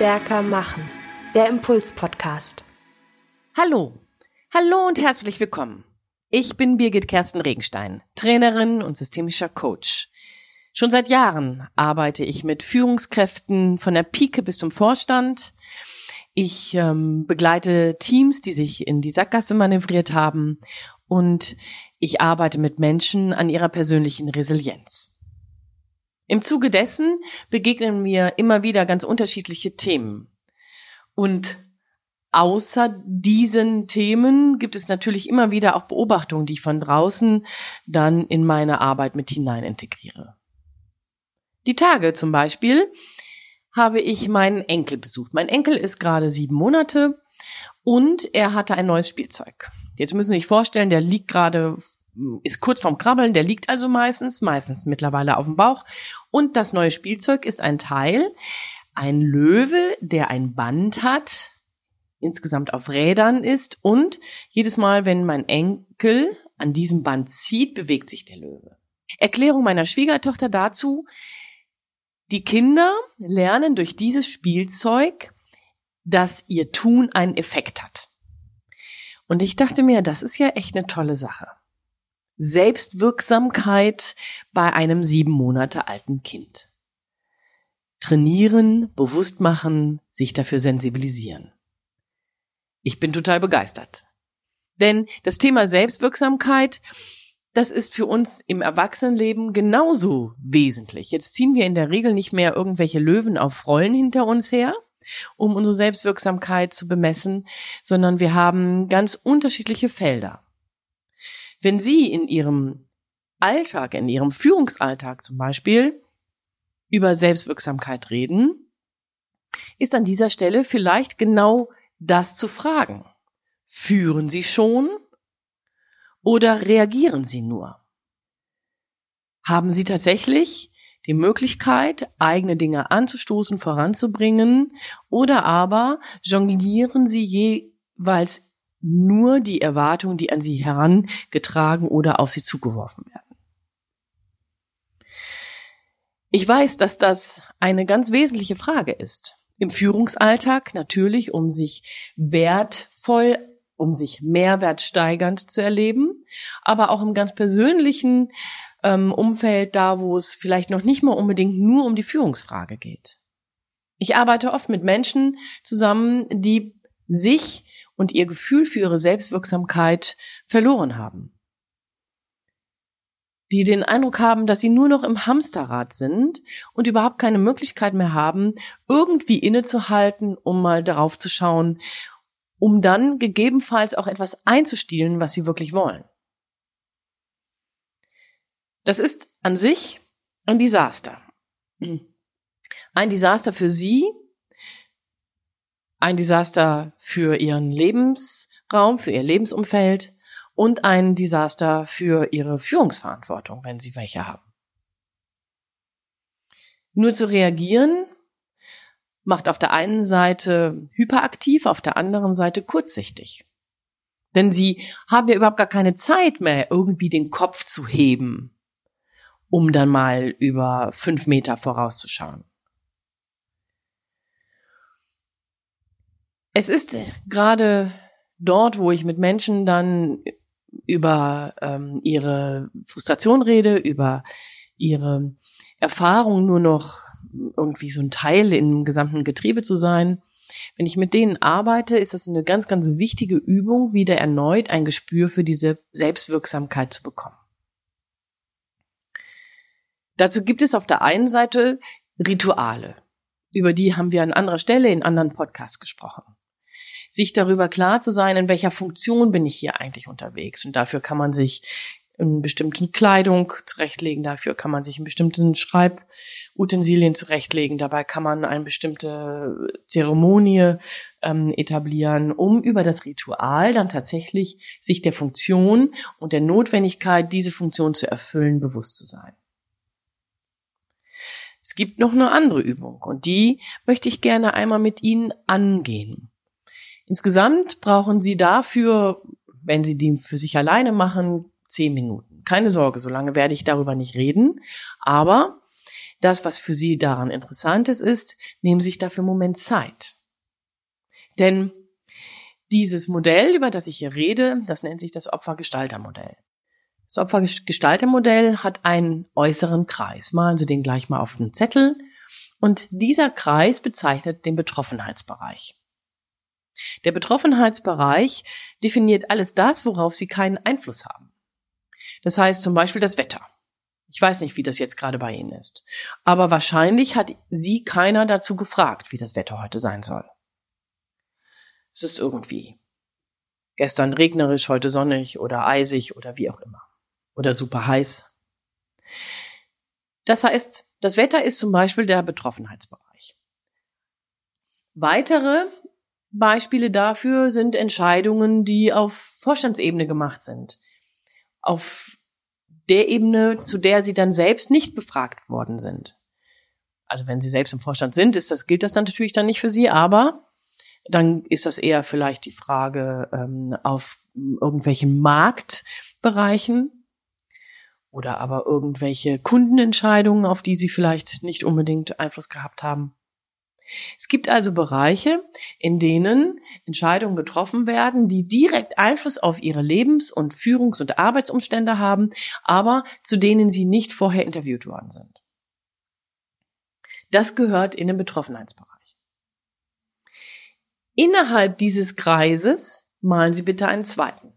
Stärker machen. Der Impuls-Podcast. Hallo. Hallo und herzlich willkommen. Ich bin Birgit Kersten Regenstein, Trainerin und systemischer Coach. Schon seit Jahren arbeite ich mit Führungskräften von der Pike bis zum Vorstand. Ich ähm, begleite Teams, die sich in die Sackgasse manövriert haben und ich arbeite mit Menschen an ihrer persönlichen Resilienz. Im Zuge dessen begegnen mir immer wieder ganz unterschiedliche Themen. Und außer diesen Themen gibt es natürlich immer wieder auch Beobachtungen, die ich von draußen dann in meine Arbeit mit hinein integriere. Die Tage zum Beispiel habe ich meinen Enkel besucht. Mein Enkel ist gerade sieben Monate und er hatte ein neues Spielzeug. Jetzt müssen Sie sich vorstellen, der liegt gerade ist kurz vorm Krabbeln, der liegt also meistens, meistens mittlerweile auf dem Bauch. Und das neue Spielzeug ist ein Teil, ein Löwe, der ein Band hat, insgesamt auf Rädern ist und jedes Mal, wenn mein Enkel an diesem Band zieht, bewegt sich der Löwe. Erklärung meiner Schwiegertochter dazu, die Kinder lernen durch dieses Spielzeug, dass ihr Tun einen Effekt hat. Und ich dachte mir, das ist ja echt eine tolle Sache. Selbstwirksamkeit bei einem sieben Monate alten Kind. Trainieren, bewusst machen, sich dafür sensibilisieren. Ich bin total begeistert. Denn das Thema Selbstwirksamkeit, das ist für uns im Erwachsenenleben genauso wesentlich. Jetzt ziehen wir in der Regel nicht mehr irgendwelche Löwen auf Rollen hinter uns her, um unsere Selbstwirksamkeit zu bemessen, sondern wir haben ganz unterschiedliche Felder. Wenn Sie in Ihrem Alltag, in Ihrem Führungsalltag zum Beispiel über Selbstwirksamkeit reden, ist an dieser Stelle vielleicht genau das zu fragen. Führen Sie schon oder reagieren Sie nur? Haben Sie tatsächlich die Möglichkeit, eigene Dinge anzustoßen, voranzubringen, oder aber jonglieren Sie jeweils nur die Erwartungen, die an sie herangetragen oder auf sie zugeworfen werden. Ich weiß, dass das eine ganz wesentliche Frage ist. Im Führungsalltag natürlich, um sich wertvoll, um sich mehrwertsteigernd zu erleben, aber auch im ganz persönlichen ähm, Umfeld, da wo es vielleicht noch nicht mal unbedingt nur um die Führungsfrage geht. Ich arbeite oft mit Menschen zusammen, die sich und ihr Gefühl für ihre Selbstwirksamkeit verloren haben. Die den Eindruck haben, dass sie nur noch im Hamsterrad sind und überhaupt keine Möglichkeit mehr haben, irgendwie innezuhalten, um mal darauf zu schauen, um dann gegebenenfalls auch etwas einzustielen, was sie wirklich wollen. Das ist an sich ein Desaster. Ein Desaster für sie, ein Desaster für ihren Lebensraum, für ihr Lebensumfeld und ein Desaster für ihre Führungsverantwortung, wenn sie welche haben. Nur zu reagieren macht auf der einen Seite hyperaktiv, auf der anderen Seite kurzsichtig. Denn sie haben ja überhaupt gar keine Zeit mehr, irgendwie den Kopf zu heben, um dann mal über fünf Meter vorauszuschauen. Es ist gerade dort, wo ich mit Menschen dann über ähm, ihre Frustration rede, über ihre Erfahrung nur noch irgendwie so ein Teil im gesamten Getriebe zu sein. Wenn ich mit denen arbeite, ist das eine ganz, ganz wichtige Übung, wieder erneut ein Gespür für diese Selbstwirksamkeit zu bekommen. Dazu gibt es auf der einen Seite Rituale. Über die haben wir an anderer Stelle in anderen Podcasts gesprochen sich darüber klar zu sein, in welcher Funktion bin ich hier eigentlich unterwegs. Und dafür kann man sich in bestimmten Kleidung zurechtlegen, dafür kann man sich in bestimmten Schreibutensilien zurechtlegen, dabei kann man eine bestimmte Zeremonie ähm, etablieren, um über das Ritual dann tatsächlich sich der Funktion und der Notwendigkeit, diese Funktion zu erfüllen, bewusst zu sein. Es gibt noch eine andere Übung und die möchte ich gerne einmal mit Ihnen angehen. Insgesamt brauchen Sie dafür, wenn Sie die für sich alleine machen, zehn Minuten. Keine Sorge, so lange werde ich darüber nicht reden. Aber Das, was für Sie daran interessant ist, ist, nehmen Sie sich dafür einen Moment Zeit. Denn dieses Modell, über das ich hier rede, das nennt sich das Opfergestaltermodell. Das Opfergestaltermodell hat einen äußeren Kreis. Malen Sie den gleich mal auf den Zettel. Und dieser Kreis bezeichnet den Betroffenheitsbereich. Der Betroffenheitsbereich definiert alles das, worauf Sie keinen Einfluss haben. Das heißt zum Beispiel das Wetter. Ich weiß nicht, wie das jetzt gerade bei Ihnen ist. Aber wahrscheinlich hat Sie keiner dazu gefragt, wie das Wetter heute sein soll. Es ist irgendwie gestern regnerisch, heute sonnig oder eisig oder wie auch immer. Oder super heiß. Das heißt, das Wetter ist zum Beispiel der Betroffenheitsbereich. Weitere Beispiele dafür sind Entscheidungen, die auf Vorstandsebene gemacht sind. Auf der Ebene, zu der sie dann selbst nicht befragt worden sind. Also wenn sie selbst im Vorstand sind, ist das, gilt das dann natürlich dann nicht für sie, aber dann ist das eher vielleicht die Frage ähm, auf irgendwelchen Marktbereichen oder aber irgendwelche Kundenentscheidungen, auf die sie vielleicht nicht unbedingt Einfluss gehabt haben. Es gibt also Bereiche, in denen Entscheidungen getroffen werden, die direkt Einfluss auf ihre Lebens- und Führungs- und Arbeitsumstände haben, aber zu denen sie nicht vorher interviewt worden sind. Das gehört in den Betroffenheitsbereich. Innerhalb dieses Kreises malen Sie bitte einen zweiten.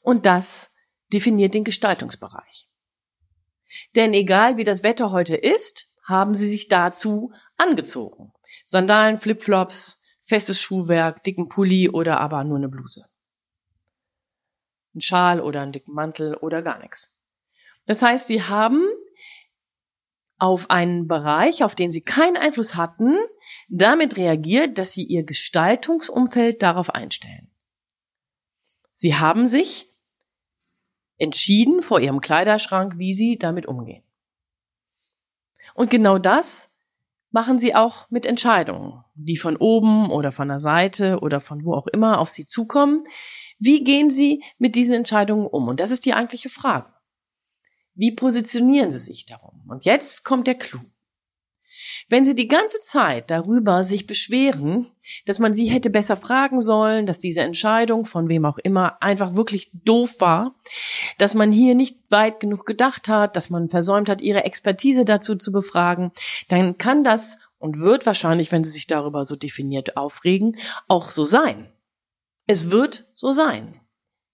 Und das definiert den Gestaltungsbereich. Denn egal wie das Wetter heute ist, haben sie sich dazu angezogen. Sandalen, Flipflops, festes Schuhwerk, dicken Pulli oder aber nur eine Bluse. Ein Schal oder einen dicken Mantel oder gar nichts. Das heißt, sie haben auf einen Bereich, auf den sie keinen Einfluss hatten, damit reagiert, dass sie ihr Gestaltungsumfeld darauf einstellen. Sie haben sich entschieden vor ihrem Kleiderschrank, wie sie damit umgehen. Und genau das machen sie auch mit Entscheidungen, die von oben oder von der Seite oder von wo auch immer auf sie zukommen. Wie gehen sie mit diesen Entscheidungen um? Und das ist die eigentliche Frage. Wie positionieren Sie sich darum? Und jetzt kommt der Clou. Wenn Sie die ganze Zeit darüber sich beschweren, dass man Sie hätte besser fragen sollen, dass diese Entscheidung von wem auch immer einfach wirklich doof war, dass man hier nicht weit genug gedacht hat, dass man versäumt hat, Ihre Expertise dazu zu befragen, dann kann das und wird wahrscheinlich, wenn Sie sich darüber so definiert aufregen, auch so sein. Es wird so sein.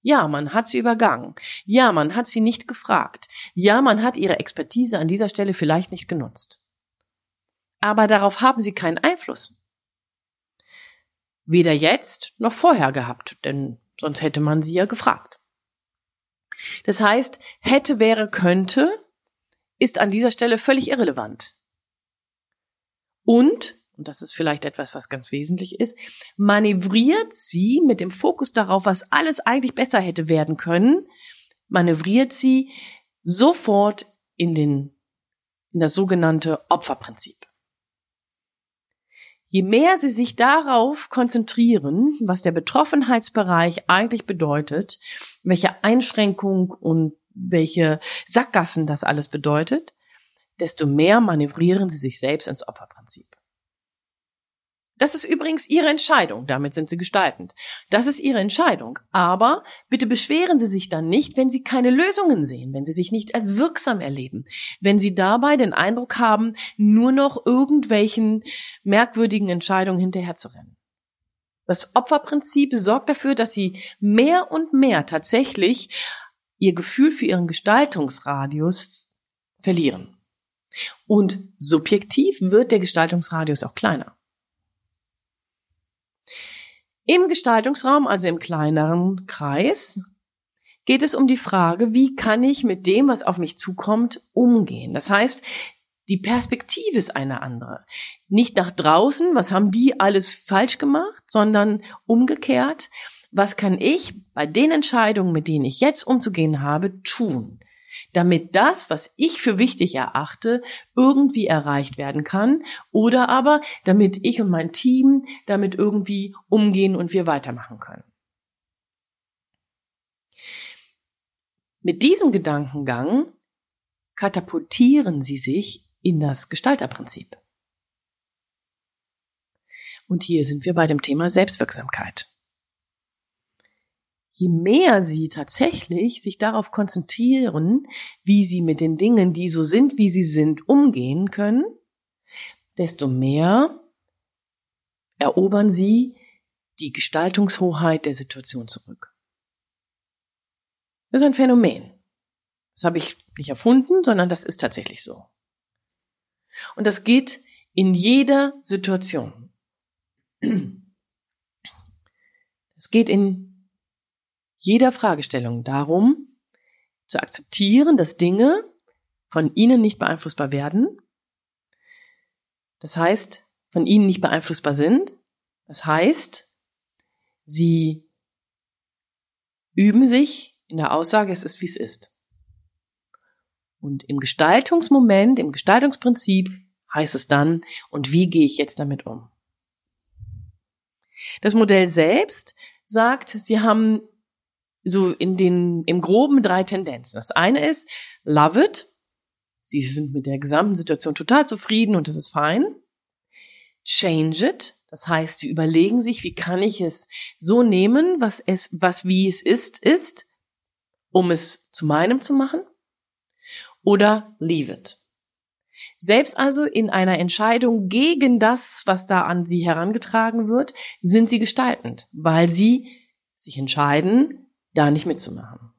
Ja, man hat sie übergangen. Ja, man hat sie nicht gefragt. Ja, man hat ihre Expertise an dieser Stelle vielleicht nicht genutzt. Aber darauf haben sie keinen Einfluss. Weder jetzt noch vorher gehabt, denn sonst hätte man sie ja gefragt. Das heißt, hätte, wäre, könnte ist an dieser Stelle völlig irrelevant. Und und das ist vielleicht etwas, was ganz wesentlich ist, manövriert sie mit dem Fokus darauf, was alles eigentlich besser hätte werden können, manövriert sie sofort in den, in das sogenannte Opferprinzip. Je mehr sie sich darauf konzentrieren, was der Betroffenheitsbereich eigentlich bedeutet, welche Einschränkung und welche Sackgassen das alles bedeutet, desto mehr manövrieren sie sich selbst ins Opferprinzip. Das ist übrigens Ihre Entscheidung. Damit sind Sie gestaltend. Das ist Ihre Entscheidung. Aber bitte beschweren Sie sich dann nicht, wenn Sie keine Lösungen sehen, wenn Sie sich nicht als wirksam erleben, wenn Sie dabei den Eindruck haben, nur noch irgendwelchen merkwürdigen Entscheidungen hinterherzurennen. Das Opferprinzip sorgt dafür, dass Sie mehr und mehr tatsächlich Ihr Gefühl für Ihren Gestaltungsradius verlieren. Und subjektiv wird der Gestaltungsradius auch kleiner. Im Gestaltungsraum, also im kleineren Kreis, geht es um die Frage, wie kann ich mit dem, was auf mich zukommt, umgehen. Das heißt, die Perspektive ist eine andere. Nicht nach draußen, was haben die alles falsch gemacht, sondern umgekehrt, was kann ich bei den Entscheidungen, mit denen ich jetzt umzugehen habe, tun? Damit das, was ich für wichtig erachte, irgendwie erreicht werden kann oder aber damit ich und mein Team damit irgendwie umgehen und wir weitermachen können. Mit diesem Gedankengang katapultieren Sie sich in das Gestalterprinzip. Und hier sind wir bei dem Thema Selbstwirksamkeit. Je mehr Sie tatsächlich sich darauf konzentrieren, wie Sie mit den Dingen, die so sind, wie sie sind, umgehen können, desto mehr erobern Sie die Gestaltungshoheit der Situation zurück. Das ist ein Phänomen. Das habe ich nicht erfunden, sondern das ist tatsächlich so. Und das geht in jeder Situation. Es geht in jeder Fragestellung darum, zu akzeptieren, dass Dinge von ihnen nicht beeinflussbar werden. Das heißt, von ihnen nicht beeinflussbar sind. Das heißt, sie üben sich in der Aussage, es ist, wie es ist. Und im Gestaltungsmoment, im Gestaltungsprinzip heißt es dann, und wie gehe ich jetzt damit um? Das Modell selbst sagt, sie haben so in den, im groben drei Tendenzen. Das eine ist, love it. Sie sind mit der gesamten Situation total zufrieden und das ist fein. Change it. Das heißt, sie überlegen sich, wie kann ich es so nehmen, was es, was wie es ist, ist, um es zu meinem zu machen. Oder leave it. Selbst also in einer Entscheidung gegen das, was da an sie herangetragen wird, sind sie gestaltend, weil sie sich entscheiden, da nicht mitzumachen.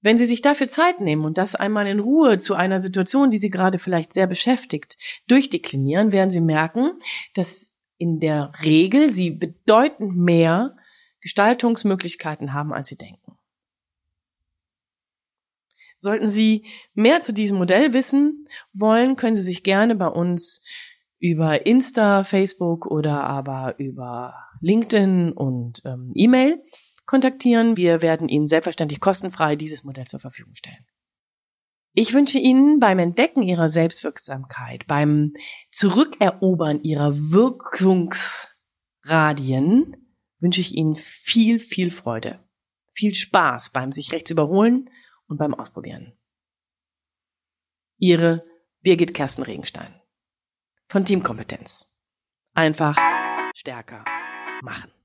Wenn Sie sich dafür Zeit nehmen und das einmal in Ruhe zu einer Situation, die Sie gerade vielleicht sehr beschäftigt, durchdeklinieren, werden Sie merken, dass in der Regel Sie bedeutend mehr Gestaltungsmöglichkeiten haben, als Sie denken. Sollten Sie mehr zu diesem Modell wissen wollen, können Sie sich gerne bei uns über Insta, Facebook oder aber über LinkedIn und ähm, E-Mail kontaktieren. Wir werden Ihnen selbstverständlich kostenfrei dieses Modell zur Verfügung stellen. Ich wünsche Ihnen beim Entdecken Ihrer Selbstwirksamkeit, beim Zurückerobern Ihrer Wirkungsradien, wünsche ich Ihnen viel, viel Freude, viel Spaß beim sich rechts überholen und beim Ausprobieren. Ihre Birgit Kersten Regenstein von Teamkompetenz. Einfach stärker machen.